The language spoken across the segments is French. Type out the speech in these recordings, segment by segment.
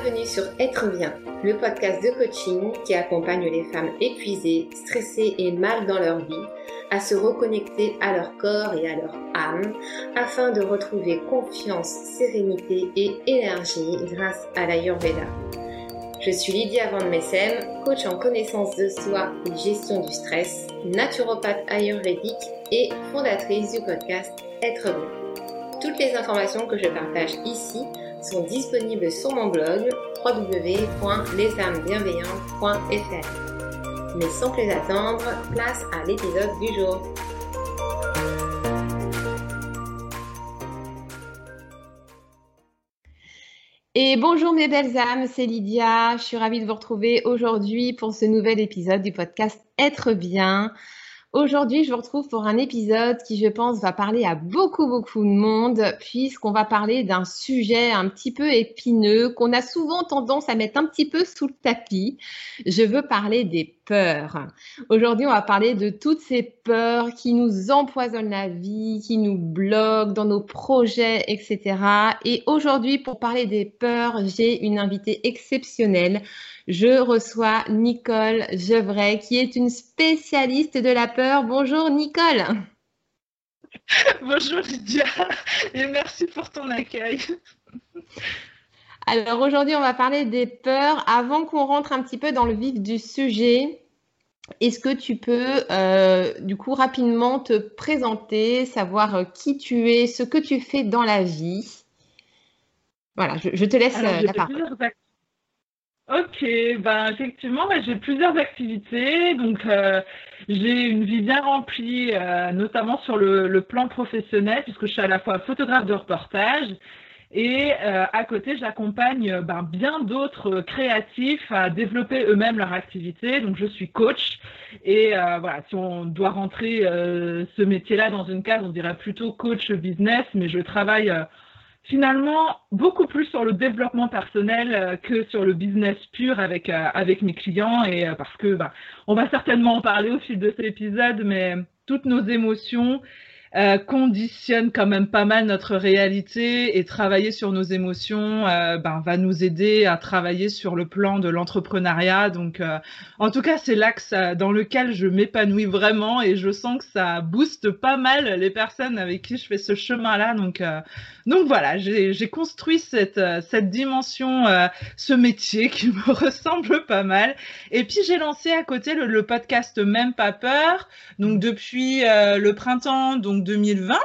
Bienvenue sur Être bien, le podcast de coaching qui accompagne les femmes épuisées, stressées et mal dans leur vie à se reconnecter à leur corps et à leur âme afin de retrouver confiance, sérénité et énergie grâce à l'Ayurveda. Je suis Lydia Van Messem, coach en connaissance de soi et gestion du stress, naturopathe ayurvédique et fondatrice du podcast Être bien. Toutes les informations que je partage ici sont disponibles sur mon blog www.lesamesbienveillantes.fr. Mais sans plus attendre, place à l'épisode du jour. Et bonjour mes belles âmes, c'est Lydia. Je suis ravie de vous retrouver aujourd'hui pour ce nouvel épisode du podcast Être bien. Aujourd'hui, je vous retrouve pour un épisode qui, je pense, va parler à beaucoup, beaucoup de monde, puisqu'on va parler d'un sujet un petit peu épineux, qu'on a souvent tendance à mettre un petit peu sous le tapis. Je veux parler des peurs. Aujourd'hui, on va parler de toutes ces peurs qui nous empoisonnent la vie, qui nous bloquent dans nos projets, etc. Et aujourd'hui, pour parler des peurs, j'ai une invitée exceptionnelle je reçois Nicole Gevray, qui est une spécialiste de la peur. Bonjour Nicole. Bonjour Lydia et merci pour ton accueil. Alors aujourd'hui, on va parler des peurs. Avant qu'on rentre un petit peu dans le vif du sujet, est-ce que tu peux euh, du coup rapidement te présenter, savoir euh, qui tu es, ce que tu fais dans la vie? Voilà, je, te laisse euh, la parole. Ok, ben effectivement, j'ai plusieurs activités, donc euh, j'ai une vie bien remplie, euh, notamment sur le, plan professionnel, puisque je suis à la fois photographe de reportage et euh, à côté, j'accompagne ben, bien d'autres créatifs à développer eux-mêmes leur activité. Donc je suis coach. Et voilà, si on doit rentrer ce métier-là dans une case, on dirait plutôt coach business, mais je travaille finalement beaucoup plus sur le développement personnel euh, que sur le business pur avec, euh, avec mes clients. Et euh, parce que bah, on va certainement en parler au fil de cet épisode, mais toutes nos émotions, euh, conditionne quand même pas mal notre réalité et travailler sur nos émotions euh, ben, va nous aider à travailler sur le plan de l'entrepreneuriat. Donc, euh, en tout cas, c'est l'axe dans lequel je m'épanouis vraiment et je sens que ça booste pas mal les personnes avec qui je fais ce chemin-là. Donc, donc voilà, j'ai construit cette, cette dimension, ce métier qui me ressemble pas mal. Et puis, j'ai lancé à côté le, le, podcast Même pas peur. Donc, depuis le printemps, donc 2020,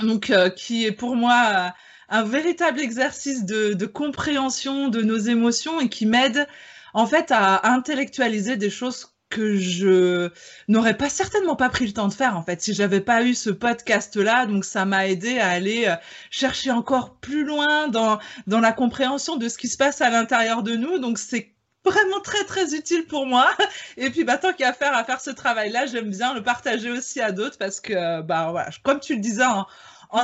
donc euh, qui est pour moi euh, un véritable exercice de, compréhension de nos émotions et qui m'aide en fait à intellectualiser des choses que je n'aurais pas certainement pas pris le temps de faire en fait. Si j'avais pas eu ce podcast là donc ça m'a aidé à aller euh, chercher encore plus loin dans dans la compréhension de ce qui se passe à l'intérieur de nous. Donc c'est vraiment très très utile pour moi. Et puis bah, tant qu'il y a à faire à faire ce travail-là, j'aime bien le partager aussi à d'autres parce que bah voilà, comme tu le disais en,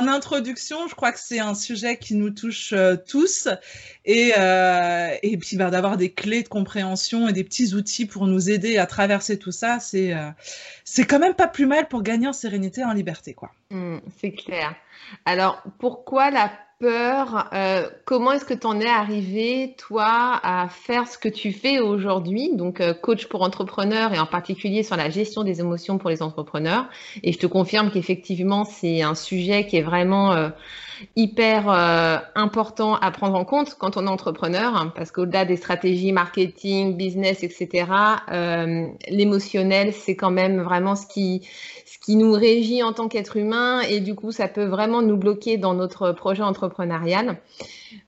introduction, je crois que c'est un sujet qui nous touche euh, tous et, euh, et puis bah, d'avoir des clés de compréhension et des petits outils pour nous aider à traverser tout ça, c'est euh, c'est quand même pas plus mal pour gagner en sérénité et en liberté quoi. Mmh, c'est clair. Alors pourquoi la peur, euh, comment est-ce que tu en es arrivé, toi, à faire ce que tu fais aujourd'hui, donc euh, coach pour entrepreneurs et en particulier sur la gestion des émotions pour les entrepreneurs. Et je te confirme qu'effectivement, c'est un sujet qui est vraiment euh, hyper important à prendre en compte quand on est entrepreneur, hein, parce qu'au-delà des stratégies marketing, business, etc., l'émotionnel, c'est quand même vraiment ce qui qui nous régit en tant qu'être humain et du coup, ça peut vraiment nous bloquer dans notre projet entrepreneurial.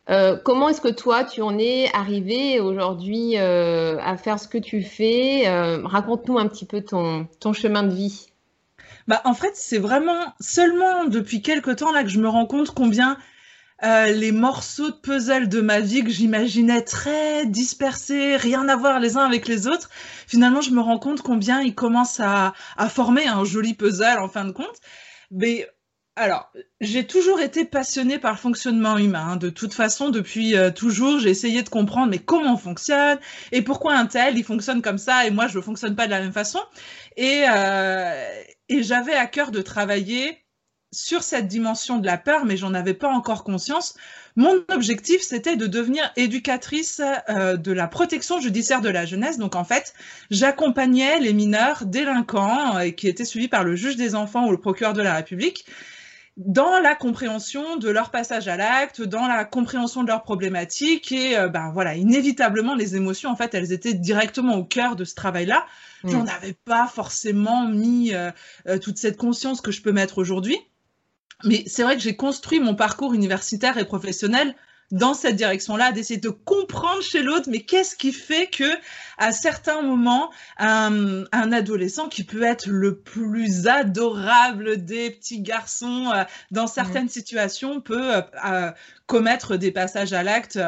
Euh, comment est-ce que toi, tu en es arrivé aujourd'hui euh, à faire ce que tu fais? Euh, Raconte-nous un petit peu ton, ton chemin de vie. Bah, en fait, c'est vraiment seulement depuis quelques temps là que je me rends compte combien euh, les morceaux de puzzle de ma vie que j'imaginais très dispersés, rien à voir les uns avec les autres, finalement, je me rends compte combien ils commencent à, former un joli puzzle en fin de compte. Mais alors, j'ai toujours été passionnée par le fonctionnement humain. Hein. De toute façon, depuis euh, toujours, j'ai essayé de comprendre mais comment on fonctionne et pourquoi un tel il fonctionne comme ça et moi je ne fonctionne pas de la même façon. Et, euh, et j'avais à cœur de travailler sur cette dimension de la peur, mais j'en avais pas encore conscience. Mon objectif, c'était de devenir éducatrice euh, de la protection judiciaire de la jeunesse. Donc en fait, j'accompagnais les mineurs délinquants euh, qui étaient suivis par le juge des enfants ou le procureur de la République dans la compréhension de leur passage à l'acte, dans la compréhension de leurs problématiques et euh, ben voilà, inévitablement les émotions en fait, elles étaient directement au cœur de ce travail-là. Mm. J'en avais pas forcément mis toute cette conscience que je peux mettre aujourd'hui. Mais c'est vrai que j'ai construit mon parcours universitaire et professionnel dans cette direction-là, d'essayer de comprendre chez l'autre, mais qu'est-ce qui fait que, à certains moments, un, adolescent qui peut être le plus adorable des petits garçons euh, dans certaines situations peut euh, euh, commettre des passages à l'acte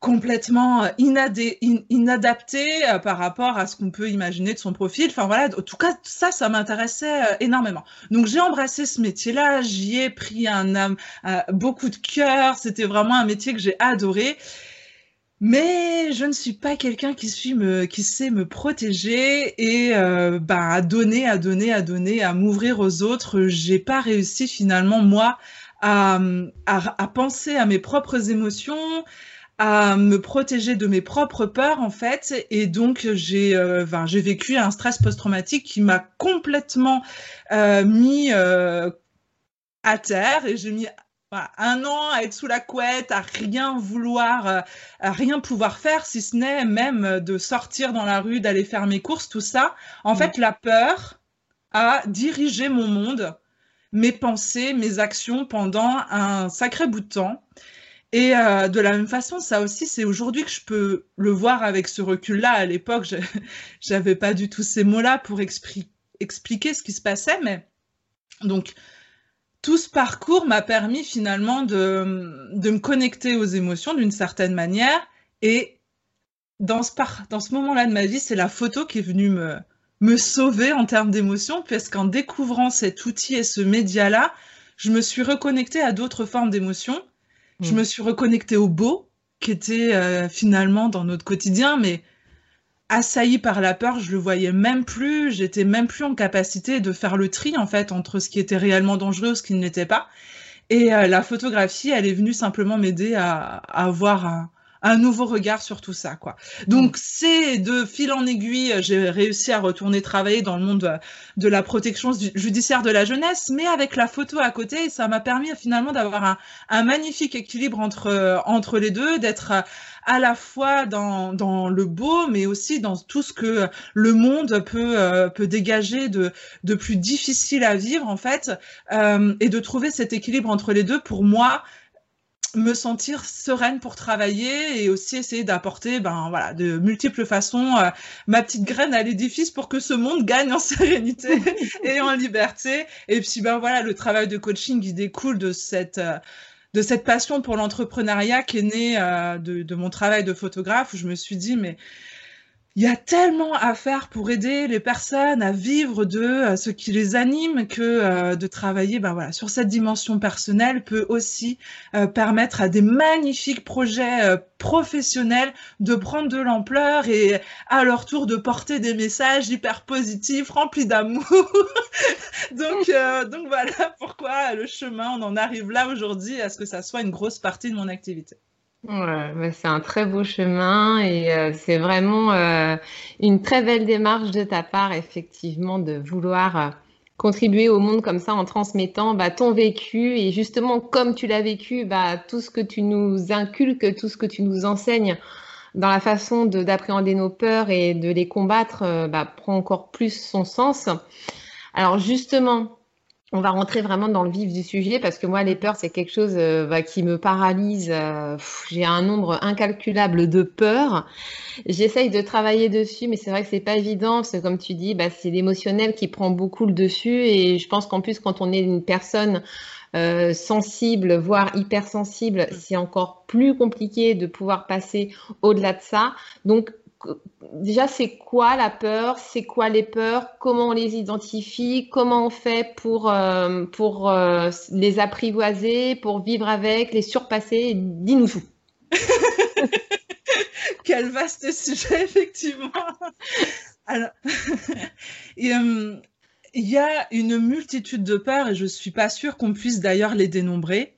complètement euh, inadapté euh, par rapport à ce qu'on peut imaginer de son profil. Enfin voilà, en tout cas, ça, ça m'intéressait euh, énormément. Donc j'ai embrassé ce métier-là, j'y ai pris un, beaucoup de cœur, c'était vraiment un métier que j'ai adoré. Mais je ne suis pas quelqu'un qui, me, qui sait me protéger et bah, à donner, à donner, à donner, à m'ouvrir aux autres. J'ai pas réussi finalement moi à, à, penser à mes propres émotions, à me protéger de mes propres peurs en fait et donc j'ai euh, j'ai vécu un stress post-traumatique qui m'a complètement euh, mis euh, à terre et j'ai mis un an à être sous la couette, à rien vouloir, à rien pouvoir faire, si ce n'est même de sortir dans la rue, d'aller faire mes courses, tout ça. En mmh. fait, la peur a dirigé mon monde, mes pensées, mes actions pendant un sacré bout de temps. Et euh, de la même façon, ça aussi, c'est aujourd'hui que je peux le voir avec ce recul-là. À l'époque, je n'avais pas du tout ces mots-là pour expliquer ce qui se passait. Mais donc, tout ce parcours m'a permis finalement de, de, me connecter aux émotions d'une certaine manière. Et dans ce, dans ce moment-là de ma vie, c'est la photo qui est venue me, me sauver en termes d'émotions, puisqu'en découvrant cet outil et ce média-là, je me suis reconnectée à d'autres formes d'émotions je me suis reconnectée au beau, qui était euh, finalement dans notre quotidien, mais assailli par la peur, je le voyais même plus, j'étais même plus en capacité de faire le tri en fait entre ce qui était réellement dangereux ce qui ne l'était pas. Et euh, la photographie, elle est venue simplement m'aider à, à, avoir un, un nouveau regard sur tout ça, quoi. Donc, mm. c'est de fil en aiguille, j'ai réussi à retourner travailler dans le monde de la protection judiciaire de la jeunesse, mais avec la photo à côté, ça m'a permis finalement d'avoir un, un, magnifique équilibre entre, entre les deux, d'être à la fois dans, dans, le beau, mais aussi dans tout ce que le monde peut, euh, peut dégager de, de plus difficile à vivre, en fait, euh, et de trouver cet équilibre entre les deux, pour moi, me sentir sereine pour travailler et aussi essayer d'apporter ben voilà de multiples façons euh, ma petite graine à l'édifice pour que ce monde gagne en sérénité et en liberté. Et puis ben voilà le travail de coaching qui découle de cette euh, de cette passion pour l'entrepreneuriat qui est née euh, de, de, mon travail de photographe où je me suis dit mais il y a tellement à faire pour aider les personnes à vivre de euh, ce qui les anime que euh, de travailler ben voilà, sur cette dimension personnelle peut aussi euh, permettre à des magnifiques projets professionnels de prendre de l'ampleur et à leur tour de porter des messages hyper positifs, remplis d'amour. donc, donc voilà pourquoi le chemin, on en arrive là aujourd'hui à ce que ça soit une grosse partie de mon activité. C'est un très beau chemin et euh, c'est vraiment euh, une très belle démarche de ta part, effectivement, de vouloir euh, contribuer au monde comme ça en transmettant bah, ton vécu et justement comme tu l'as vécu, bah, tout ce que tu nous inculques, tout ce que tu nous enseignes dans la façon d'appréhender nos peurs et de les combattre bah, prend encore plus son sens. Alors justement, on va rentrer vraiment dans le vif du sujet parce que moi, les peurs, c'est quelque chose euh, bah, qui me paralyse. Euh, j'ai un nombre incalculable de peurs. J'essaye de travailler dessus, mais c'est vrai que c'est pas évident comme tu dis, bah, c'est l'émotionnel qui prend beaucoup le dessus. Et je pense qu'en plus, quand on est une personne euh, sensible, voire hypersensible, c'est encore plus compliqué de pouvoir passer au-delà de ça. Donc, déjà, c'est quoi la peur? C'est quoi les peurs? Comment on les identifie? Comment on fait pour, euh, pour euh, les apprivoiser, pour vivre avec, les surpasser? Dis-nous tout. Quel vaste sujet, effectivement. Alors, euh, il y a une multitude de peurs et je ne suis pas sûre qu'on puisse d'ailleurs les dénombrer.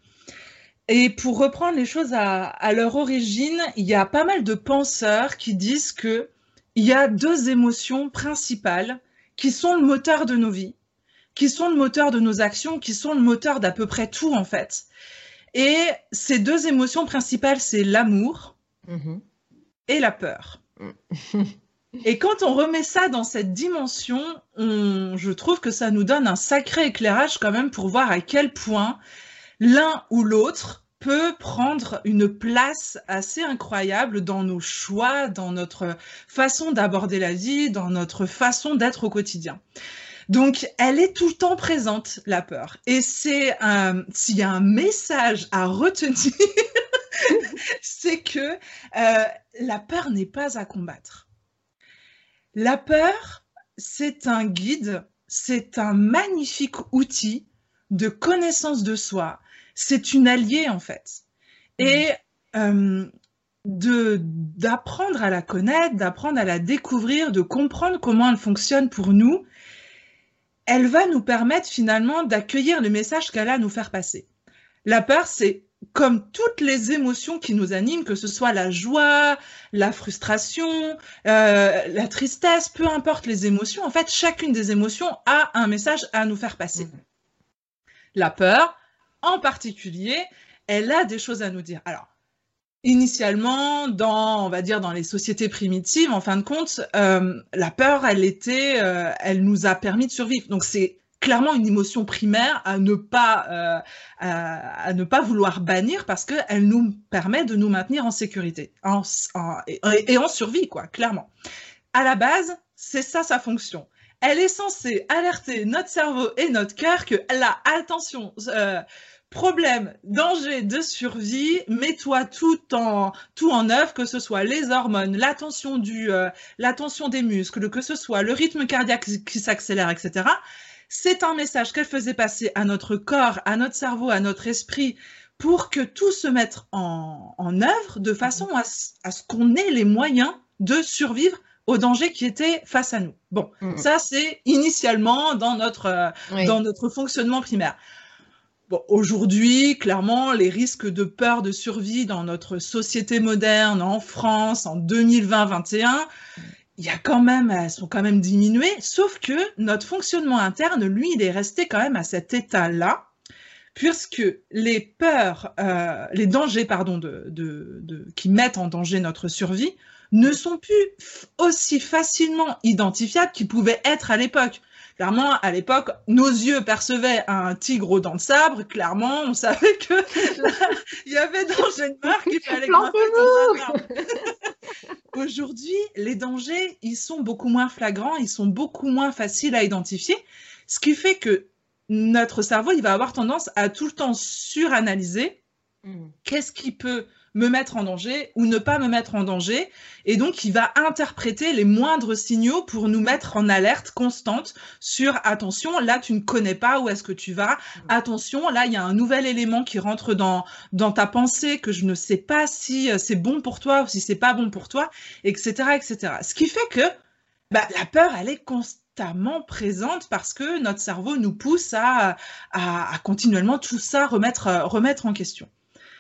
Et pour reprendre les choses à, à, leur origine, il y a pas mal de penseurs qui disent que il y a deux émotions principales qui sont le moteur de nos vies, qui sont le moteur de nos actions, qui sont le moteur d'à peu près tout en fait. Et ces deux émotions principales, c'est l'amour mmh. et la peur. Mmh. et quand on remet ça dans cette dimension, on, je trouve que ça nous donne un sacré éclairage quand même pour voir à quel point l'un ou l'autre peut prendre une place assez incroyable dans nos choix, dans notre façon d'aborder la vie, dans notre façon d'être au quotidien. Donc, elle est tout le temps présente, la peur. Et c'est s'il y a un message à retenir, c'est que euh, la peur n'est pas à combattre. La peur, c'est un guide, c'est un magnifique outil de connaissance de soi, c'est une alliée en fait. Et euh, d'apprendre à la connaître, d'apprendre à la découvrir, de comprendre comment elle fonctionne pour nous, elle va nous permettre finalement d'accueillir le message qu'elle a à nous faire passer. La peur, c'est comme toutes les émotions qui nous animent, que ce soit la joie, la frustration, euh, la tristesse, peu importe les émotions, en fait, chacune des émotions a un message à nous faire passer. Mmh. La peur, en particulier, elle a des choses à nous dire. Alors, initialement, dans, on va dire, dans les sociétés primitives, en fin de compte, euh, la peur, elle était, euh, elle nous a permis de survivre. Donc, c'est clairement une émotion primaire à ne pas, euh, à, ne pas vouloir bannir parce qu'elle nous permet de nous maintenir en sécurité et, et, en survie, quoi, clairement. À la base, c'est ça sa fonction elle est censée alerter notre cerveau et notre cœur que là, attention, euh, problème, danger de survie, mets-toi tout en tout en œuvre, que ce soit les hormones, l'attention du, euh, des muscles, que ce soit le rythme cardiaque qui s'accélère, etc. C'est un message qu'elle faisait passer à notre corps, à notre cerveau, à notre esprit, pour que tout se mette en, en œuvre de façon à, à ce qu'on ait les moyens de survivre au danger qui était face à nous. Bon, ça c'est initialement dans notre, euh, dans notre fonctionnement primaire. Bon, aujourd'hui, clairement, les risques de peur de survie dans notre société moderne, en France, en 2020-21, il y a quand même, elles sont quand même diminuées, sauf que notre fonctionnement interne, lui, il est resté quand même à cet état-là, puisque les peurs, euh, les dangers, pardon, de, de, de, qui mettent en danger notre survie ne sont plus aussi facilement identifiables qu'ils pouvaient être à l'époque. Clairement, à l'époque, nos yeux percevaient un tigre aux dents de sabre. Clairement, on savait que il y avait danger de mort qu'il fallait grimper dans un Aujourd'hui, les dangers, ils sont beaucoup moins flagrants, ils sont beaucoup moins faciles à identifier, ce qui fait que notre cerveau, il va avoir tendance à tout le temps suranalyser mmh. qu'est-ce qui peut me mettre en danger ou ne pas me mettre en danger. Et donc, il va interpréter les moindres signaux pour nous mettre en alerte constante sur attention, là, tu ne connais pas où est-ce que tu vas. Attention, là, il y a un nouvel élément qui rentre dans, dans ta pensée que je ne sais pas si euh, c'est bon pour toi ou si c'est pas bon pour toi, etc., etc. Ce qui fait que bah, la peur, elle est constamment présente parce que notre cerveau nous pousse à, à, à continuellement tout ça remettre, remettre en question.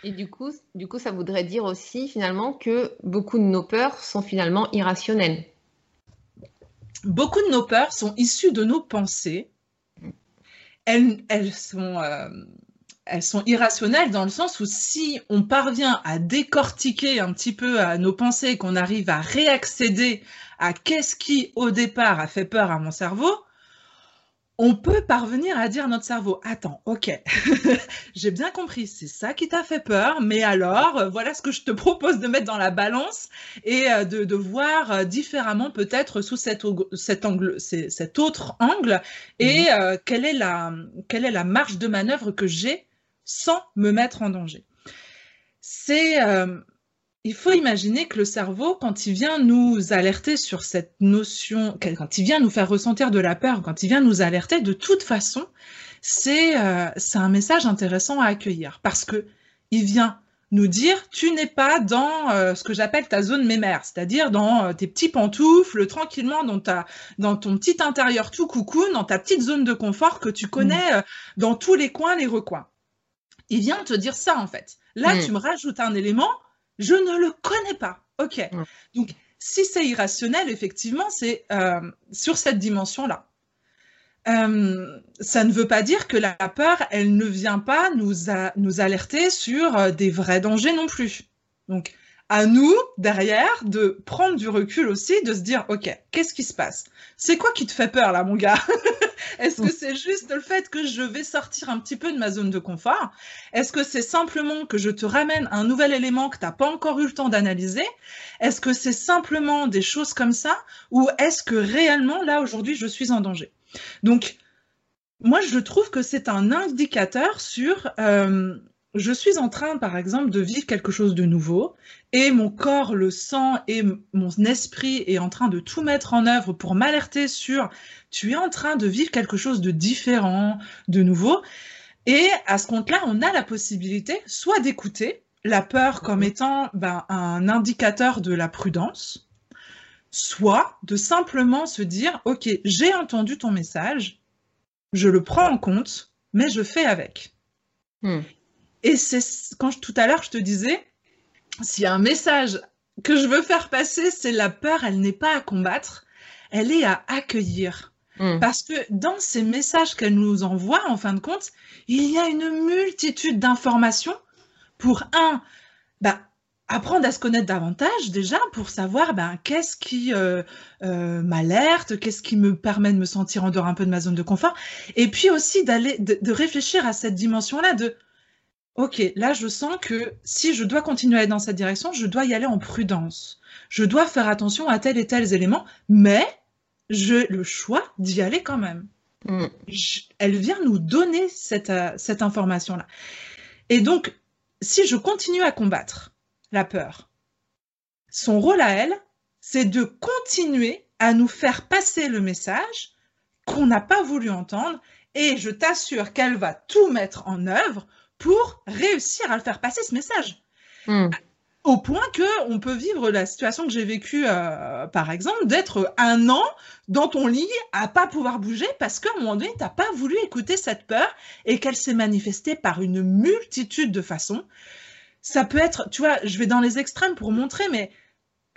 Et du coup, du coup, ça voudrait dire aussi finalement que beaucoup de nos peurs sont finalement irrationnelles. Beaucoup de nos peurs sont issues de nos pensées. Elles, elles sont, euh, elles sont irrationnelles dans le sens où si on parvient à décortiquer un petit peu à nos pensées, qu'on arrive à réaccéder à qu'est-ce qui au départ a fait peur à mon cerveau, on peut parvenir à dire à notre cerveau, attends, ok, j'ai bien compris, c'est ça qui t'a fait peur, mais alors, euh, voilà ce que je te propose de mettre dans la balance et euh, de, voir euh, différemment peut-être sous cet, angle, cet autre angle et mmh quelle, est la, quelle est la marge de manœuvre que j'ai sans me mettre en danger. C'est il faut imaginer que le cerveau, quand il vient nous alerter sur cette notion, quand il vient nous faire ressentir de la peur, quand il vient nous alerter, de toute façon, c'est euh, un message intéressant à accueillir parce que il vient nous dire tu n'es pas dans euh, ce que j'appelle ta zone mémère, c'est-à-dire dans euh, tes petits pantoufles, tranquillement dans, ta, dans ton petit intérieur tout coucou, dans ta petite zone de confort que tu connais mm. dans tous les coins, les recoins. Il vient te dire ça en fait. Là, mm. tu me rajoutes un élément, je ne le connais pas. Ok. Donc, si c'est irrationnel, effectivement, c'est sur cette dimension-là. Euh, ça ne veut pas dire que la peur, elle ne vient pas nous, nous alerter sur euh, des vrais dangers non plus. Donc, à nous, derrière, de prendre du recul aussi, de se dire, OK, qu'est-ce qui se passe? C'est quoi qui te fait peur, là, mon gars? Est-ce que c'est juste le fait que je vais sortir un petit peu de ma zone de confort? Est-ce que c'est simplement que je te ramène un nouvel élément que tu n'as pas encore eu le temps d'analyser? Est-ce que c'est simplement des choses comme ça? Ou est-ce que réellement, là, aujourd'hui, je suis en danger? Donc, moi, je trouve que c'est un indicateur sur euh, je suis en train, par exemple, de vivre quelque chose de nouveau et mon corps le sent et mon esprit est en train de tout mettre en œuvre pour m'alerter sur tu es en train de vivre quelque chose de différent, de nouveau. Et à ce compte-là, on a la possibilité soit d'écouter la peur comme étant ben, un indicateur de la prudence, soit de simplement se dire, OK, j'ai entendu ton message, je le prends en compte, mais je fais avec. Hmm. Et c'est quand tout à l'heure je te disais, s'il y a un message que je veux faire passer, c'est la peur, elle n'est pas à combattre, elle est à accueillir. Hmm. Parce que dans ces messages qu'elle nous envoie, en fin de compte, il y a une multitude d'informations pour un, bah, apprendre à se connaître davantage déjà pour savoir ben, qu'est-ce qui euh, euh, m'alerte, qu'est-ce qui me permet de me sentir en dehors un peu de ma zone de confort, et puis aussi d'aller de, réfléchir à cette dimension-là de ok, là je sens que si je dois continuer à être dans cette direction, je dois y aller en prudence, je dois faire attention à tel et tel élément, mais j'ai le choix d'y aller quand même. Mm. elle vient nous donner cette, euh, cette information-là. Et donc, si je continue à combattre, la peur. Son rôle à elle, c'est de continuer à nous faire passer le message qu'on n'a pas voulu entendre et je t'assure qu'elle va tout mettre en œuvre pour réussir à le faire passer ce message. Hmm. Au point que on peut vivre la situation que j'ai vécue, euh, par exemple, d'être un an dans ton lit à pas pouvoir bouger parce qu'à un moment donné, t'as pas voulu écouter cette peur et qu'elle s'est manifestée par une multitude de façons ça peut être, tu vois, je vais dans les extrêmes pour montrer, mais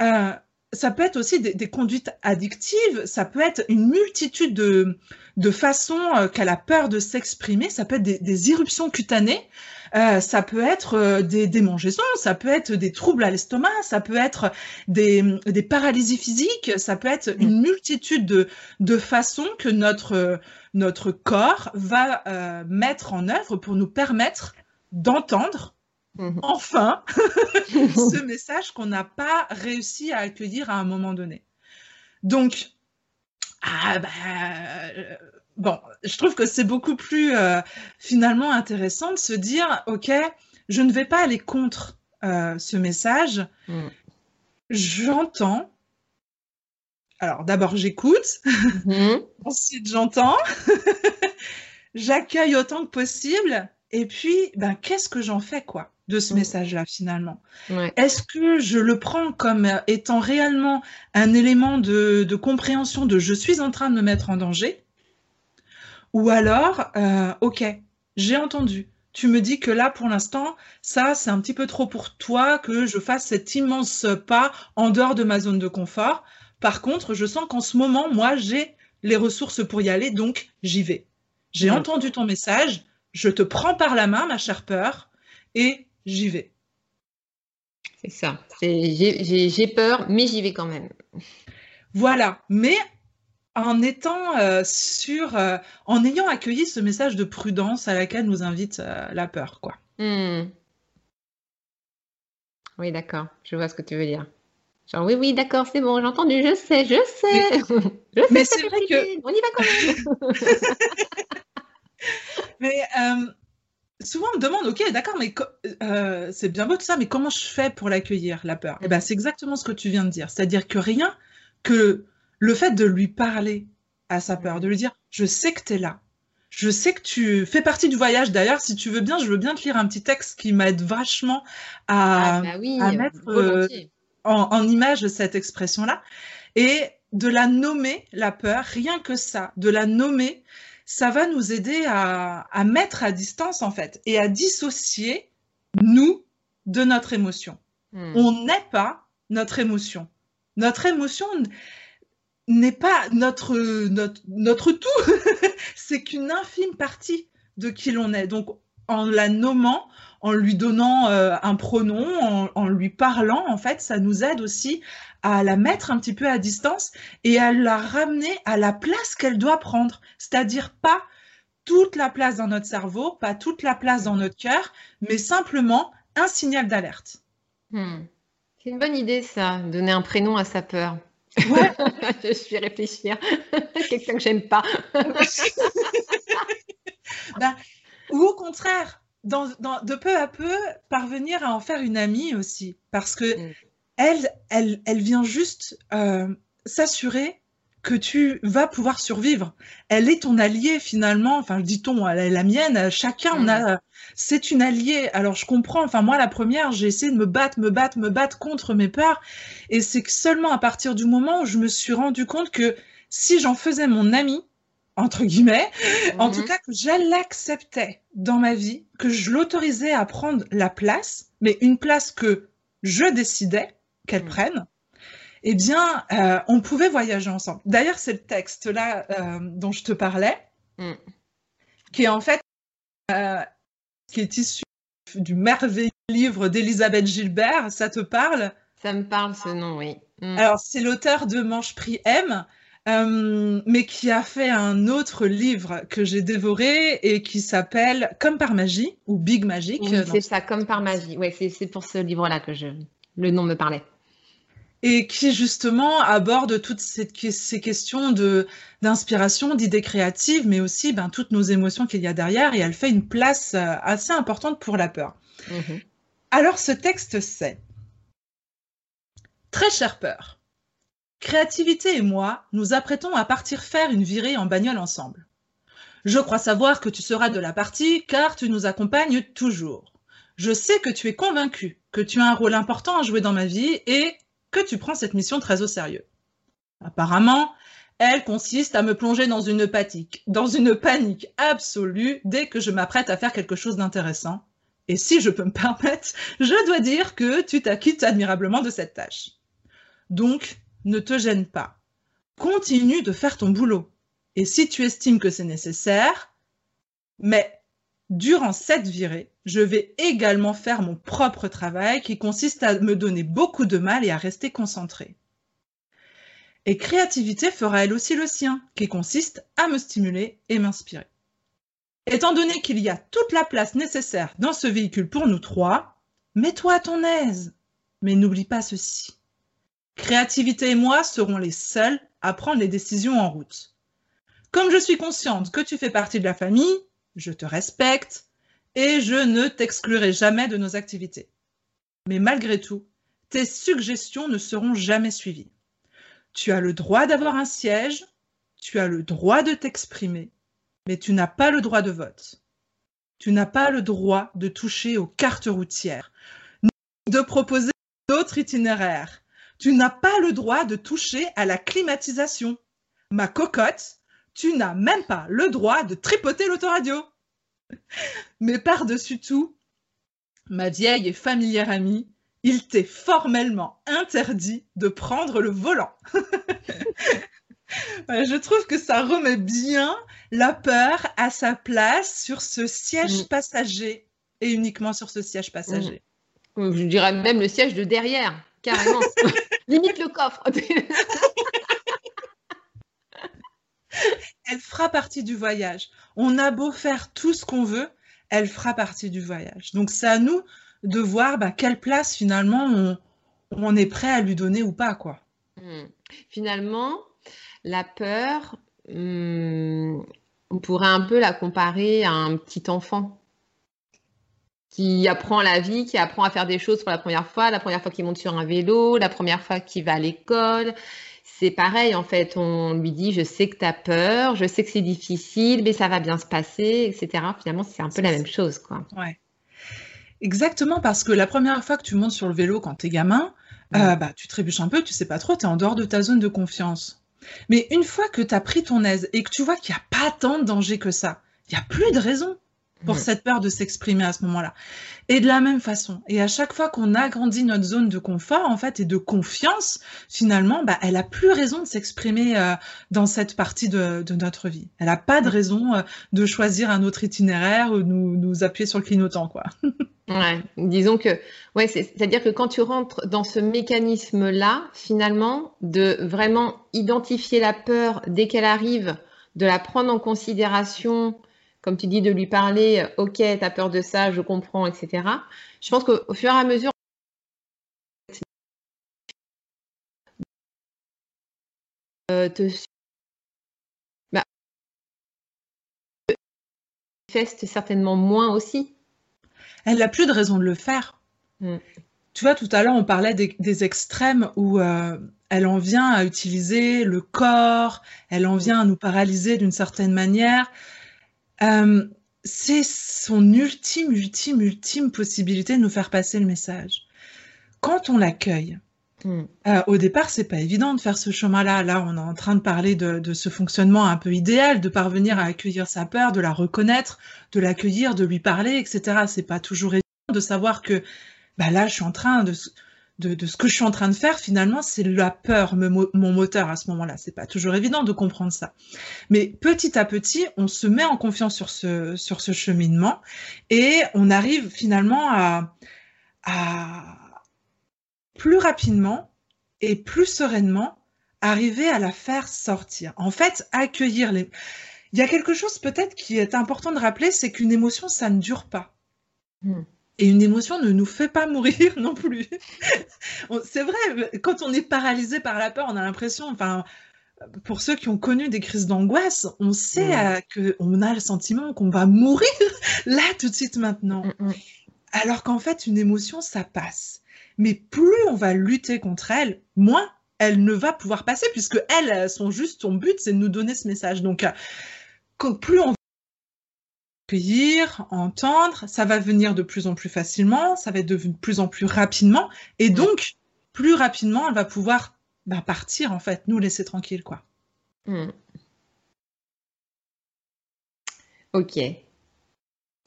euh, ça peut être aussi des, conduites addictives, ça peut être une multitude de, de façons euh, qu'elle a peur de s'exprimer, ça peut être des, irruptions cutanées, euh, ça peut être des démangeaisons, ça peut être des troubles à l'estomac, ça peut être des, des, paralysies physiques, ça peut être une multitude de, de façons que notre, notre corps va mettre en œuvre pour nous permettre d'entendre Mhm. enfin ce message qu'on n'a pas réussi à accueillir à un moment donné. Donc, ah bah, euh, bon, je trouve que c'est beaucoup plus euh, finalement intéressant de se dire, ok, je ne vais pas aller contre euh, ce message. Mhm. J'entends. Alors d'abord j'écoute, mhm. ensuite j'entends, j'accueille autant que possible, et puis ben qu'est-ce que j'en fais quoi de ce mm. message-là finalement? Est-ce que je le prends comme étant réellement un élément de, compréhension de je suis en train de me mettre en danger Ou alors, euh, ok, j'ai entendu. Tu me dis que là, pour l'instant, ça, c'est un petit peu trop pour toi que je fasse cet immense pas en dehors de ma zone de confort. Par contre, je sens qu'en ce moment, moi, j'ai les ressources pour y aller, donc j'y vais. J'ai mm. entendu ton message, je te prends par la main, ma chère peur, et j'y vais. C'est ça. J'ai peur, mais j'y vais quand même. Voilà. Mais en étant euh, sur, euh, en ayant accueilli ce message de prudence à laquelle nous invite euh, la peur, quoi. Hmm. Oui, d'accord. Je vois ce que tu veux dire. Genre, oui, oui, d'accord, c'est bon, j'ai entendu, je sais, je sais. Mais, c'est vrai que. On y va quand même. mais souvent on me demande, ok, d'accord, mais euh, c'est bien beau tout ça, mais comment je fais pour l'accueillir, la peur? Et eh ben, c'est exactement ce que tu viens de dire. C'est-à-dire que rien que le fait de lui parler à sa peur, de lui dire, je sais que tu es là, je sais que tu fais partie du voyage. D'ailleurs, si tu veux bien, je veux bien te lire un petit texte qui m'aide vachement à, Ah bah oui, à mettre euh, en image cette expression-là. Et de la nommer, la peur, rien que ça, de la nommer, ça va nous aider à, à mettre à distance, en fait, et à dissocier nous de notre émotion. Hmm. On n'est pas notre émotion. Notre émotion n'est pas notre, notre, notre tout. C'est qu'une infime partie de qui l'on est. Donc, en la nommant, en lui donnant euh, un pronom, en, en lui parlant, en fait, ça nous aide aussi à la mettre un petit peu à distance et à la ramener à la place qu'elle doit prendre. C'est-à-dire pas toute la place dans notre cerveau, pas toute la place dans notre cœur, mais simplement un signal d'alerte. Hmm. C'est une bonne idée, ça, donner un prénom à sa peur. Ouais. Je suis réfléchir. Quelqu'un que j'aime pas. Ben, ou au contraire, dans, dans- de peu à peu, parvenir à en faire une amie aussi. Parce que Mm. elle, elle, elle vient juste euh, s'assurer que tu vas pouvoir survivre. Elle est ton allié finalement. Enfin, dit-on, elle est la mienne. Chacun, on a, c'est une alliée. Alors, je comprends. Enfin, moi, la première, j'ai essayé de me battre, me battre, me battre contre mes peurs. Et c'est que seulement à partir du moment où je me suis rendu compte que si j'en faisais mon ami, entre guillemets, en tout Mhm. cas, que je l'acceptais dans ma vie, que je l'autorisais à prendre la place, mais une place que je décidais qu'elle Mm. prenne, eh bien, euh, on pouvait voyager ensemble. D'ailleurs, c'est le texte-là euh, dont je te parlais, Mm. qui est en fait, euh, qui est issu du merveilleux livre d'Elisabeth Gilbert. Ça te parle? Ça me parle ce nom, oui. Hmm. alors, c'est l'auteur de Mange Prix M, euh, mais qui a fait un autre livre que j'ai dévoré et qui s'appelle Comme par magie ou Big Magic. Oui, c'est ça, comme par magie. Ouais, c'est pour ce livre-là que je... le nom me parlait. et qui justement aborde toutes ces, ces questions de d'inspiration, d'idées créatives, mais aussi ben, toutes nos émotions qu'il y a derrière. Et elle fait une place euh, assez importante pour la peur. Mhm. Alors ce texte c'est Très chère peur. Créativité et moi, nous apprêtons à partir faire une virée en bagnole ensemble. Je crois savoir que tu seras de la partie car tu nous accompagnes toujours. Je sais que tu es convaincu que tu as un rôle important à jouer dans ma vie et que tu prends cette mission très au sérieux. Apparemment, elle consiste à me plonger dans une panique, dans une panique absolue dès que je m'apprête à faire quelque chose d'intéressant. Et si je peux me permettre, je dois dire que tu t'acquittes admirablement de cette tâche. Donc, ne te gêne pas. Continue de faire ton boulot. Et si tu estimes que c'est nécessaire, mais durant cette virée, je vais également faire mon propre travail qui consiste à me donner beaucoup de mal et à rester concentré. Et créativité fera elle aussi le sien, qui consiste à me stimuler et m'inspirer. Étant donné qu'il y a toute la place nécessaire dans ce véhicule pour nous trois, mets-toi à ton aise. Mais n'oublie pas ceci. Créativité et moi serons les seuls à prendre les décisions en route. Comme je suis consciente que tu fais partie de la famille, je te respecte et je ne t'exclurai jamais de nos activités. Mais malgré tout, tes suggestions ne seront jamais suivies. Tu as le droit d'avoir un siège, tu as le droit de t'exprimer, mais tu n'as pas le droit de vote. Tu n'as pas le droit de toucher aux cartes routières, ni de proposer d'autres itinéraires. Tu n'as pas le droit de toucher à la climatisation. Ma cocotte, tu n'as même pas le droit de tripoter l'autoradio. Mais par-dessus tout, ma vieille et familière amie, il t'est formellement interdit de prendre le volant. Ouais, je trouve que ça remet bien la peur à sa place sur ce siège Mm. passager et uniquement sur ce siège passager. Je dirais même le siège de derrière, carrément. Limite le coffre. Elle fera partie du voyage. On a beau faire tout ce qu'on veut, elle fera partie du voyage. Donc c'est à nous de voir bah, quelle place finalement on, on est prêt à lui donner ou pas quoi. Hmm. Finalement, la peur, hmm, on pourrait un peu la comparer à un petit enfant qui apprend la vie, qui apprend à faire des choses pour la première fois, la première fois qu'il monte sur un vélo, la première fois qu'il va à l'école. C'est pareil, en fait, on lui dit, je sais que tu as peur, je sais que c'est difficile, mais ça va bien se passer, etc. Finalement, c'est un peu la même chose, quoi. Ouais. Exactement, parce que la première fois que tu montes sur le vélo quand tu es gamin, euh, bah, tu trébuches un peu, tu sais pas trop, tu es en dehors de ta zone de confiance. Mais une fois que tu as pris ton aise et que tu vois qu'il n'y a pas tant de danger que ça, il n'y a plus de raison pour cette peur de s'exprimer à ce moment-là. Et de la même façon, et à chaque fois qu'on agrandit notre zone de confort, en fait, et de confiance, finalement, bah, elle a plus raison de s'exprimer euh, dans cette partie de, de, notre vie. Elle n'a pas de raison euh, de choisir un autre itinéraire ou nous, nous appuyer sur le clignotant, quoi. ouais, disons que, ouais, c'est-à-dire que quand tu rentres dans ce mécanisme-là, finalement, de vraiment identifier la peur dès qu'elle arrive, de la prendre en considération, comme tu dis, de lui parler, euh, ok, tu as peur de ça, je comprends, etc. Je pense qu'au fur et à mesure, euh, te bah, manifeste certainement moins aussi. Elle n'a plus de raison de le faire. Mm. Tu vois, tout à l'heure, on parlait des, des extrêmes où euh, elle en vient à utiliser le corps, elle en vient à nous paralyser d'une certaine manière. Euh, c'est son ultime, ultime, ultime possibilité de nous faire passer le message. Quand on l'accueille, mm. euh, au départ, c'est pas évident de faire ce chemin-là. Là, on est en train de parler de, de, ce fonctionnement un peu idéal, de parvenir à accueillir sa peur, de la reconnaître, de l'accueillir, de lui parler, etc. C'est pas toujours évident de savoir que, bah là, je suis en train de, de, ce que je suis en train de faire, finalement, c'est la peur, mon moteur à ce moment-là. C'est pas toujours évident de comprendre ça. Mais petit à petit, on se met en confiance sur ce, sur ce cheminement et on arrive finalement à, plus rapidement et plus sereinement arriver à la faire sortir. En fait, accueillir les... Il y a quelque chose peut-être qui est important de rappeler, c'est qu'une émotion, ça ne dure pas. Hmm. Et une émotion ne nous fait pas mourir non plus. c'est vrai, quand on est paralysé par la peur, on a l'impression, enfin, pour ceux qui ont connu des crises d'angoisse, on sait mmh. que qu'on a le sentiment qu'on va mourir là tout de suite maintenant. Mmh, mmh. Alors qu'en fait, une émotion, ça passe. Mais plus on va lutter contre elle, moins elle ne va pouvoir passer, puisque elles sont juste, son but, c'est de nous donner ce message. Donc, euh, plus on accueillir, entendre, ça va venir de plus en plus facilement, ça va être de plus en plus rapidement, et donc plus rapidement, elle va pouvoir bah, partir en fait, nous laisser tranquille quoi. Hmm. Ok.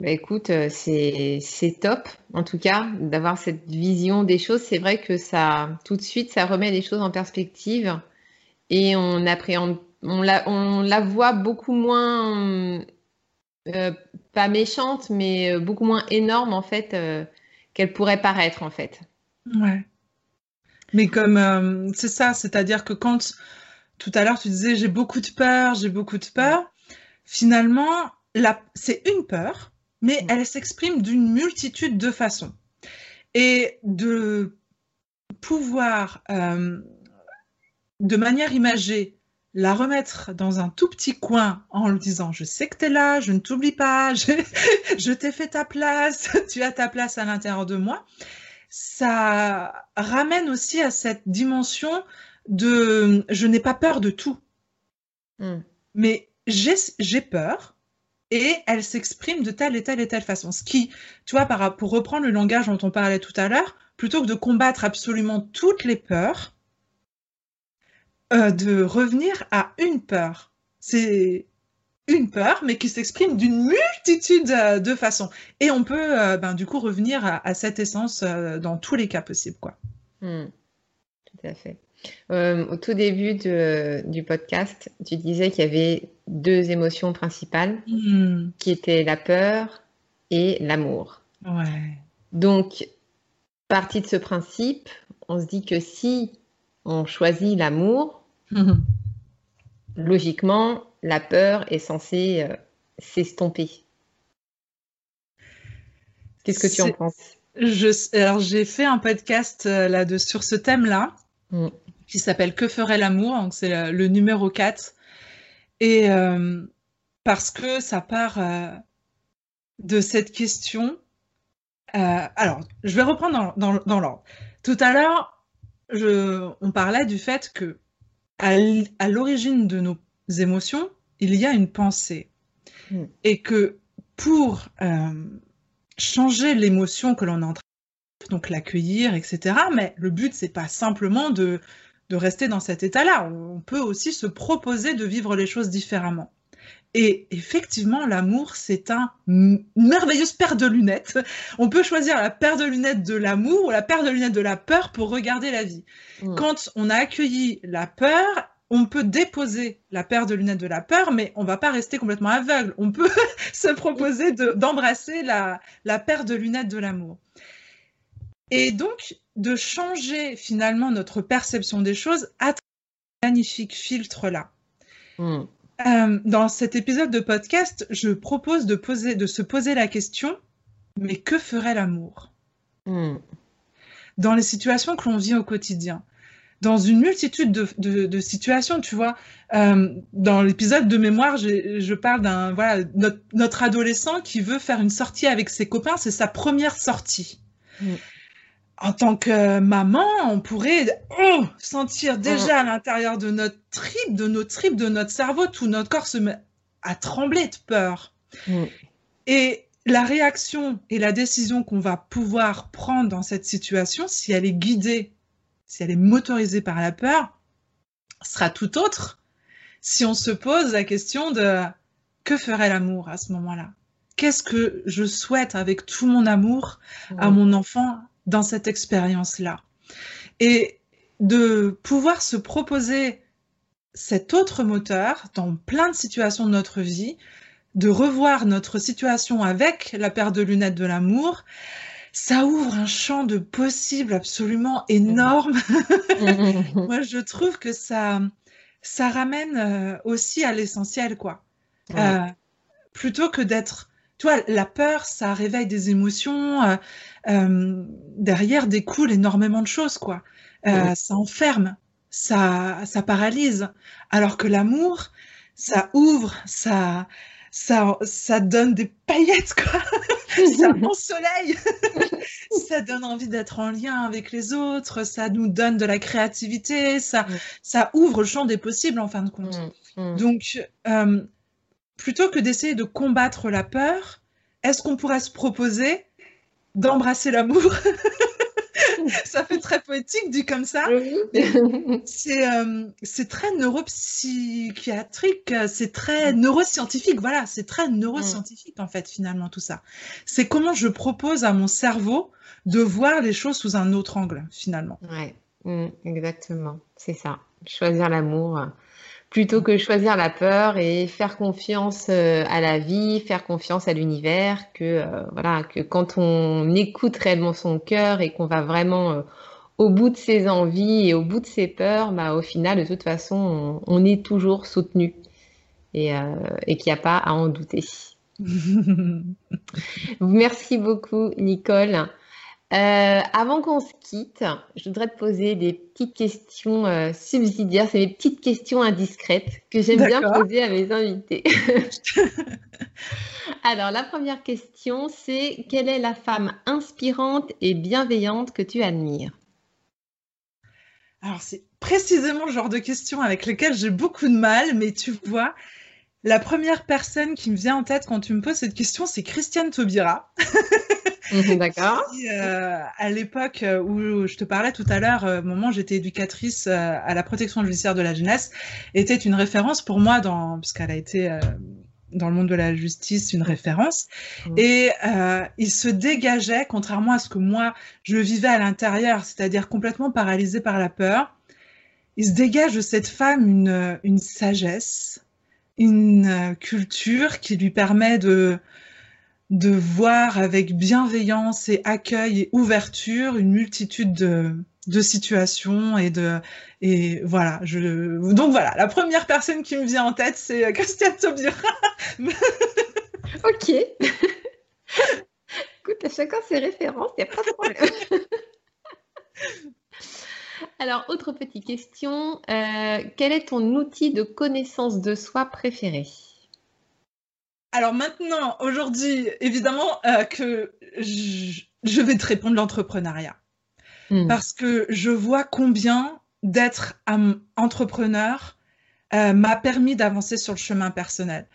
Bah, écoute, euh, c'est top en tout cas d'avoir cette vision des choses. C'est vrai que ça, tout de suite, ça remet les choses en perspective et on appréhende, on la, on la voit beaucoup moins euh, pas méchante, mais euh, beaucoup moins énorme en fait euh, qu'elle pourrait paraître en fait. Ouais. Mais comme c'est ça, c'est-à-dire que quand tout à l'heure tu disais j'ai beaucoup de peur, j'ai beaucoup de peur, finalement c'est une peur, mais elle s'exprime d'une multitude de façons. Et de pouvoir de manière imagée la remettre dans un tout petit coin en lui disant je sais que tu es là, je ne t'oublie pas, je, t'ai fait ta place, tu as ta place à l'intérieur de moi, ça ramène aussi à cette dimension de je n'ai pas peur de tout. Hmm. Mais j'ai peur et elle s'exprime de telle et telle et telle façon. Ce qui, tu vois, pour reprendre le langage dont on parlait tout à l'heure, plutôt que de combattre absolument toutes les peurs, euh, de revenir à une peur. C'est une peur, mais qui s'exprime d'une multitude euh, de façons. Et on peut, euh, ben, du coup, revenir à, cette essence dans tous les cas possibles. Quoi. Hmm. Tout à fait. au tout début du podcast, tu disais qu'il y avait deux émotions principales, hmm. qui étaient la peur et l'amour. Ouais. Donc, partie de ce principe, on se dit que si on choisit l'amour, Logiquement, la peur est censée euh, s'estomper. Qu'est-ce que tu en penses? je, Alors, j'ai fait un podcast euh, là de, sur ce thème-là mm. qui s'appelle Que ferait l'amour Donc, c'est le, numéro 4. Et euh, parce que ça part de cette question Euh, alors, je vais reprendre dans, dans, l'ordre. Tout à l'heure, on parlait du fait que à l'origine de nos émotions, il y a une pensée. Mm. Et que pour euh, changer l'émotion que l'on est en train de donc l'accueillir, etc. Mais le but, c'est pas simplement de, de rester dans cet état-là. On peut aussi se proposer de vivre les choses différemment. Et effectivement, l'amour, c'est un, une merveilleuse paire de lunettes. On peut choisir la paire de lunettes de l'amour ou la paire de lunettes de la peur pour regarder la vie. Mm. Quand on a accueilli la peur, on peut déposer la paire de lunettes de la peur, mais on va pas rester complètement aveugle. On peut se proposer d'embrasser la, la paire de lunettes de l'amour. Et donc, de changer finalement notre perception des choses à travers ce magnifique filtre-là. Mm. Euh, dans cet épisode de podcast, je propose de, poser, de se poser la question, mais que ferait l'amour? Hmm. Dans les situations que l'on vit au quotidien, dans une multitude de, situations, tu vois. Euh, dans l'épisode de mémoire, je parle d'un voilà notre, adolescent qui veut faire une sortie avec ses copains, c'est sa première sortie. Hmm en tant que maman, on pourrait oh, sentir déjà à l'intérieur de notre trip, de nos tripes, de notre cerveau, tout notre corps se met à trembler de peur. Mm. Et la réaction et la décision qu'on va pouvoir prendre dans cette situation, si elle est guidée, si elle est motorisée par la peur, sera tout autre si on se pose la question de que ferait l'amour à ce moment-là? Qu'est-ce que je souhaite avec tout mon amour à mm. mon enfant, dans cette expérience-là. Et de pouvoir se proposer cet autre moteur dans plein de situations de notre vie, de revoir notre situation avec la paire de lunettes de l'amour, ça ouvre un champ de possibles absolument énorme. Moi, je trouve que ça, ça ramène euh, aussi à l'essentiel, quoi. Euh, plutôt que d'être tu vois, la peur, ça réveille des émotions. Euh, euh, derrière découle énormément de choses, quoi. Euh, ça enferme, ça, ça paralyse. Alors que l'amour, ça ouvre, ça, ça, ça donne des paillettes, quoi. ça soleil. ça donne envie d'être en lien avec les autres. Ça nous donne de la créativité. Ça, ça ouvre le champ des possibles, en fin de compte. Mm, mm. Donc, plutôt que d'essayer de combattre la peur, est-ce qu'on pourrait se proposer d'embrasser l'amour? Ça fait très poétique dit comme ça. C'est euh, c'est très neuropsychiatrique, c'est très neuroscientifique. Voilà, c'est très neuroscientifique en fait finalement tout ça. C'est comment je propose à mon cerveau de voir les choses sous un autre angle finalement. Ouais, mm, exactement, c'est ça. Choisir l'amour plutôt que choisir la peur et faire confiance euh, à la vie, faire confiance à l'univers, que euh, voilà, que quand on écoute réellement son cœur et qu'on va vraiment euh, au bout de ses envies et au bout de ses peurs, bah, au final, de toute façon, on, est toujours soutenu et, et qu'il n'y a pas à en douter. Merci beaucoup, Nicole. Euh, avant qu'on se quitte, je voudrais te poser des petites questions euh, subsidiaires. C'est mes petites questions indiscrètes que j'aime bien poser à mes invités. Alors, la première question, c'est quelle est la femme inspirante et bienveillante que tu admires? Alors, c'est précisément le genre de question avec lequel j'ai beaucoup de mal, mais tu vois, la première personne qui me vient en tête quand tu me poses cette question, c'est Christiane Taubira. Mhm, d'accord. Euh, à l'époque euh, où je te parlais tout à l'heure, euh, au moment où j'étais éducatrice à la protection judiciaire de la jeunesse, était une référence pour moi, dans, puisqu'elle a été dans le monde de la justice une référence. Mhm. Et il se dégageait, contrairement à ce que moi je vivais à l'intérieur, c'est-à-dire complètement paralysé par la peur. Il se dégage de cette femme une, une sagesse, une culture qui lui permet de, de voir avec bienveillance et accueil et ouverture une multitude de, de situations et de et voilà je donc voilà la première personne qui me vient en tête c'est Christiane Taubira. Ok. Écoute à chacun ses références il n'y a pas de problème alors autre petite question euh, quel est ton outil de connaissance de soi préféré? Alors maintenant, aujourd'hui, évidemment, euh, que je vais te répondre l'entrepreneuriat. Hmm. Parce que je vois combien d'être entrepreneur euh, m'a permis d'avancer sur le chemin personnel.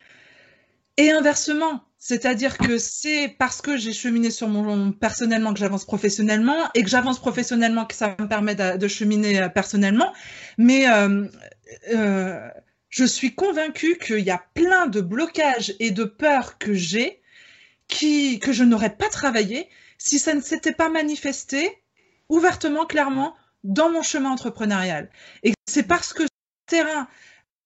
Et inversement, c'est-à-dire que c'est parce que j'ai cheminé sur mon personnellement que j'avance professionnellement et que j'avance professionnellement que ça me permet de, cheminer euh, personnellement. Mais euh, euh, je suis convaincue qu'il y a plein de blocages et de peurs que j'ai qui que je n'aurais pas travaillé si ça ne s'était pas manifesté ouvertement, clairement, dans mon chemin entrepreneurial. Et c'est parce que terrain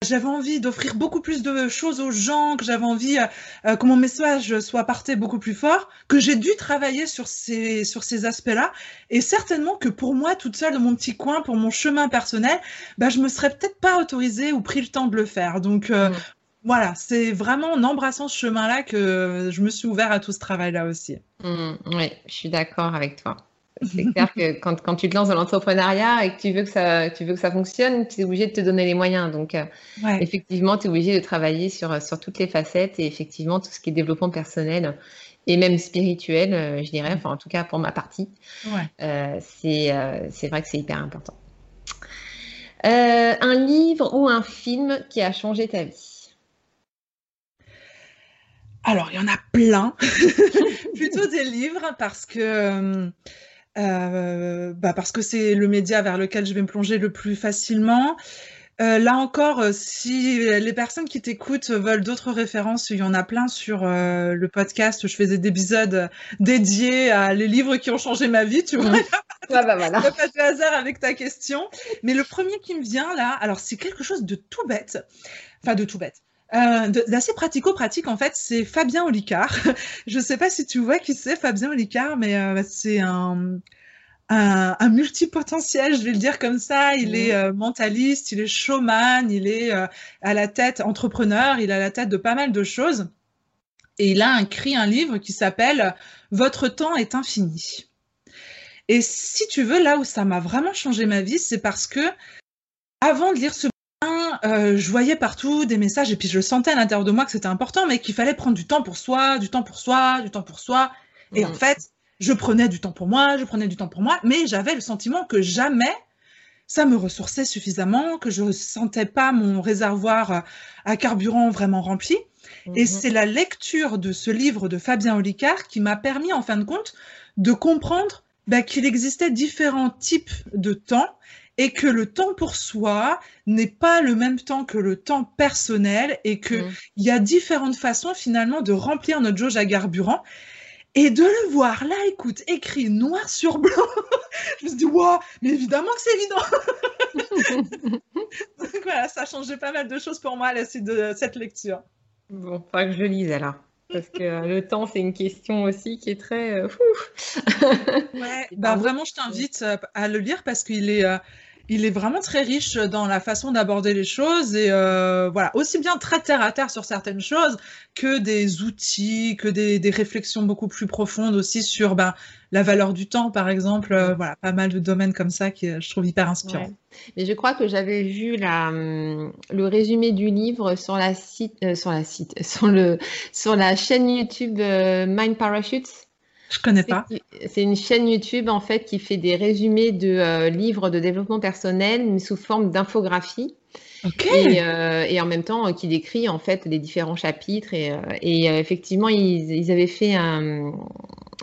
j'avais envie d'offrir beaucoup plus de choses aux gens, que j'avais envie euh, euh, que mon message soit parté beaucoup plus fort, que j'ai dû travailler sur ces, sur ces aspects-là. Et certainement que pour moi, toute seule dans mon petit coin, pour mon chemin personnel, bah, je me serais peut-être pas autorisée ou pris le temps de le faire. Donc, euh, mmh. voilà, c'est vraiment en embrassant ce chemin-là que je me suis ouvert à tout ce travail-là aussi. Mmh, oui, je suis d'accord avec toi. C'est clair que quand, quand, tu te lances dans l'entrepreneuriat et que tu veux que ça, tu veux que ça fonctionne, tu es obligé de te donner les moyens. Donc, euh, effectivement, tu es obligé de travailler sur, sur toutes les facettes et effectivement, tout ce qui est développement personnel et même spirituel, euh, je dirais, enfin, en tout cas pour ma partie, euh, c'est vrai que c'est hyper important. un livre ou un film qui a changé ta vie? Alors, il y en a plein. Plutôt des livres parce que euh, bah parce que c'est le média vers lequel je vais me plonger le plus facilement. Euh, là encore, euh, si les personnes qui t'écoutent veulent d'autres références, il y en a plein sur le podcast. Je faisais des épisodes dédiés à les livres qui ont changé ma vie, tu vois. Mmh. Ah bah voilà. pas de hasard avec ta question. Mais le premier qui me vient là, alors c'est quelque chose de tout bête, enfin de tout bête. Euh, d'assez pratico-pratique en fait, c'est Fabien Olicard. je ne sais pas si tu vois qui c'est Fabien Olicard, mais euh, c'est un, un, un, multipotentiel, je vais le dire comme ça. Il est euh, mentaliste, il est showman, il est à la tête entrepreneur, il a la tête de pas mal de choses. Et il a écrit un livre qui s'appelle Votre temps est infini. Et si tu veux, là où ça m'a vraiment changé ma vie, c'est parce que avant de lire ce euh, je voyais partout des messages et puis je sentais à l'intérieur de moi que c'était important, mais qu'il fallait prendre du temps pour soi, du temps pour soi, du temps pour soi. Et en mm. fait, je prenais du temps pour moi, je prenais du temps pour moi, mais j'avais le sentiment que jamais ça me ressourçait suffisamment, que je ne sentais pas mon réservoir à carburant vraiment rempli. Et mm-hmm. c'est la lecture de ce livre de Fabien Olicard qui m'a permis, en fin de compte, de comprendre bah, qu'il existait différents types de temps et que le temps pour soi n'est pas le même temps que le temps personnel et qu'il mmh. y a différentes façons finalement de remplir notre jauge à carburant. Et de le voir là, écoute, écrit noir sur blanc, je me suis dit, waouh, mais évidemment que c'est évident. Donc voilà, ça a changé pas mal de choses pour moi à la suite de cette lecture. Bon, pas que je lise alors. Parce que euh, le temps, c'est une question aussi qui est très. Euh, ouais, bah, vraiment, je t'invite euh, à le lire parce qu'il est il est vraiment très riche dans la façon d'aborder les choses et euh, voilà, aussi bien très terre à terre sur certaines choses que des outils, que des, des réflexions beaucoup plus profondes aussi sur ben, la valeur du temps, par exemple. Euh, voilà, pas mal de domaines comme ça qui je trouve hyper inspirants. Mais je crois que j'avais vu la, hum, le résumé du livre sur la site, euh, sur la site, sur le, sur la chaîne YouTube Mind Parachutes. Je connais pas. C'est une chaîne YouTube en fait qui fait des résumés de euh, livres de développement personnel mais sous forme d'infographie. Et, euh, et, en même temps euh, qui décrit en fait les différents chapitres et, et effectivement ils, ils, avaient fait un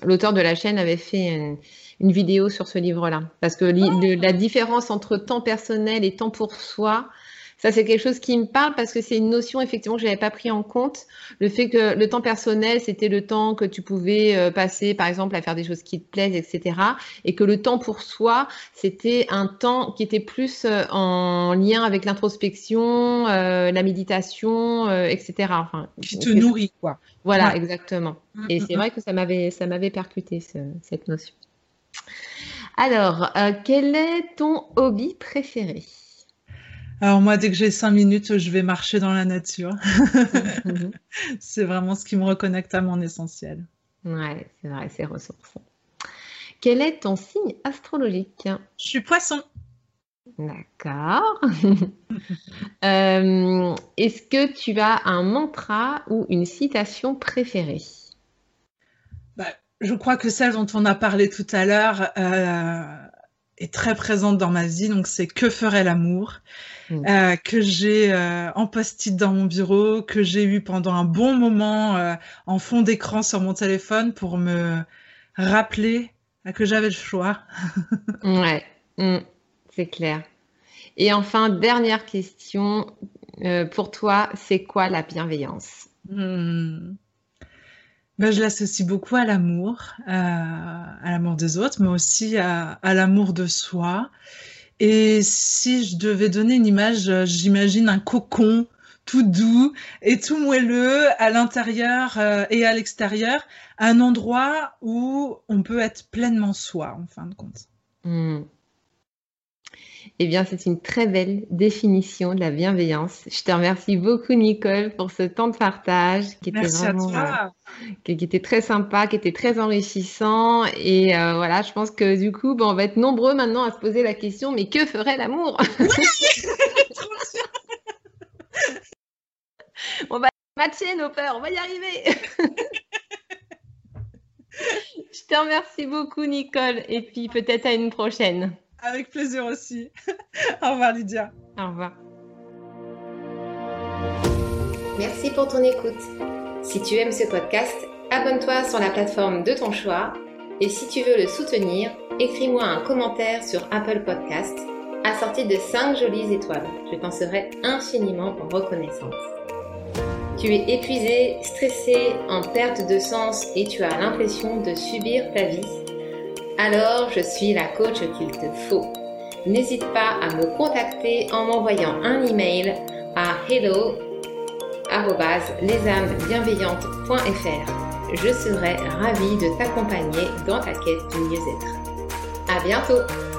l'auteur de la chaîne avait fait une, une vidéo sur ce livre-là parce que oh. la différence entre temps personnel et temps pour soi ça, c'est quelque chose qui me parle parce que c'est une notion effectivement que je n'avais pas pris en compte. Le fait que le temps personnel, c'était le temps que tu pouvais euh, passer, par exemple, à faire des choses qui te plaisent, etc. Et que le temps pour soi, c'était un temps qui était plus euh, en lien avec l'introspection, euh, la méditation, etc. Enfin, qui te nourrit, quoi. Voilà, exactement. Mm, Et mm, c'est mm. vrai que ça m'avait, ça m'avait percuté cette notion. Alors, quel est ton hobby préféré? Alors moi, dès que j'ai cinq minutes, je vais marcher dans la nature. Mhm. c'est vraiment ce qui me reconnecte à mon essentiel. Ouais, c'est vrai, c'est ressourçant. Quel est ton signe astrologique? Je suis poisson. D'accord. Euh, est-ce que tu as un mantra ou une citation préférée? Bah, je crois que celle dont on a parlé tout à l'heure euh, est très présente dans ma vie. Donc, c'est Que ferait l'amour mm. euh, que j'ai euh, en post-it dans mon bureau, que j'ai eu pendant un bon moment euh, en fond d'écran sur mon téléphone pour me rappeler que j'avais le choix. ouais, mm. c'est clair. Et enfin, dernière question. pour toi, c'est quoi la bienveillance? Hmm. Ben, je l'associe beaucoup à l'amour, euh, à, l'amour des autres, mais aussi à, l'amour de soi. Et si je devais donner une image, j'imagine un cocon tout doux et tout moelleux à l'intérieur euh, et à l'extérieur, un endroit où on peut être pleinement soi, en fin de compte. Hmm. Eh bien, c'est une très belle définition de la bienveillance. Je te remercie beaucoup, Nicole, pour ce temps de partage qui était vraiment, euh, qui, était très sympa, qui était très enrichissant. Et euh, voilà, je pense que du coup, on va être nombreux maintenant à se poser la question, mais que ferait l'amour? On va matcher nos peurs, on va y arriver. je te remercie beaucoup, Nicole, et puis peut-être à une prochaine. Avec plaisir aussi. Au revoir Lydia. Au revoir. Merci pour ton écoute. Si tu aimes ce podcast, abonne-toi sur la plateforme de ton choix et si tu veux le soutenir, écris-moi un commentaire sur Apple Podcast assorti de 5 jolies étoiles. Je t'en serai infiniment reconnaissante. Tu es épuisé, stressé, en perte de sens et tu as l'impression de subir ta vie alors je suis la coach qu'il te faut. N'hésite pas à me contacter en m'envoyant un email à hello Je serai ravie de t'accompagner dans ta quête de mieux-être. À bientôt!